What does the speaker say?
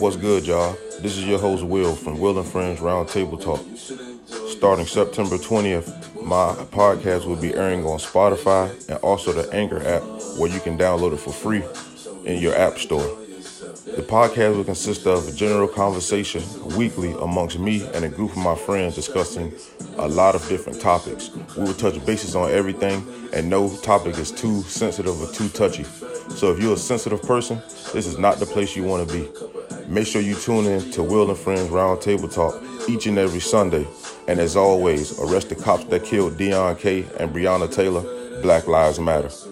What's good, y'all? This is your host, Will, from Will and Friends Roundtable Talk. Starting September 20th, my podcast will be airing on Spotify and also the Anchor app, where you can download it for free in your app store. The podcast will consist of a general conversation weekly amongst me and a group of my friends discussing a lot of different topics. We will touch bases on everything, and no topic is too sensitive or too touchy. So if you're a sensitive person, this is not the place you want to be. Make sure you tune in to Will and Friends Roundtable Talk each and every Sunday. And as always, arrest the cops that killed Deon K and Breonna Taylor. Black Lives Matter.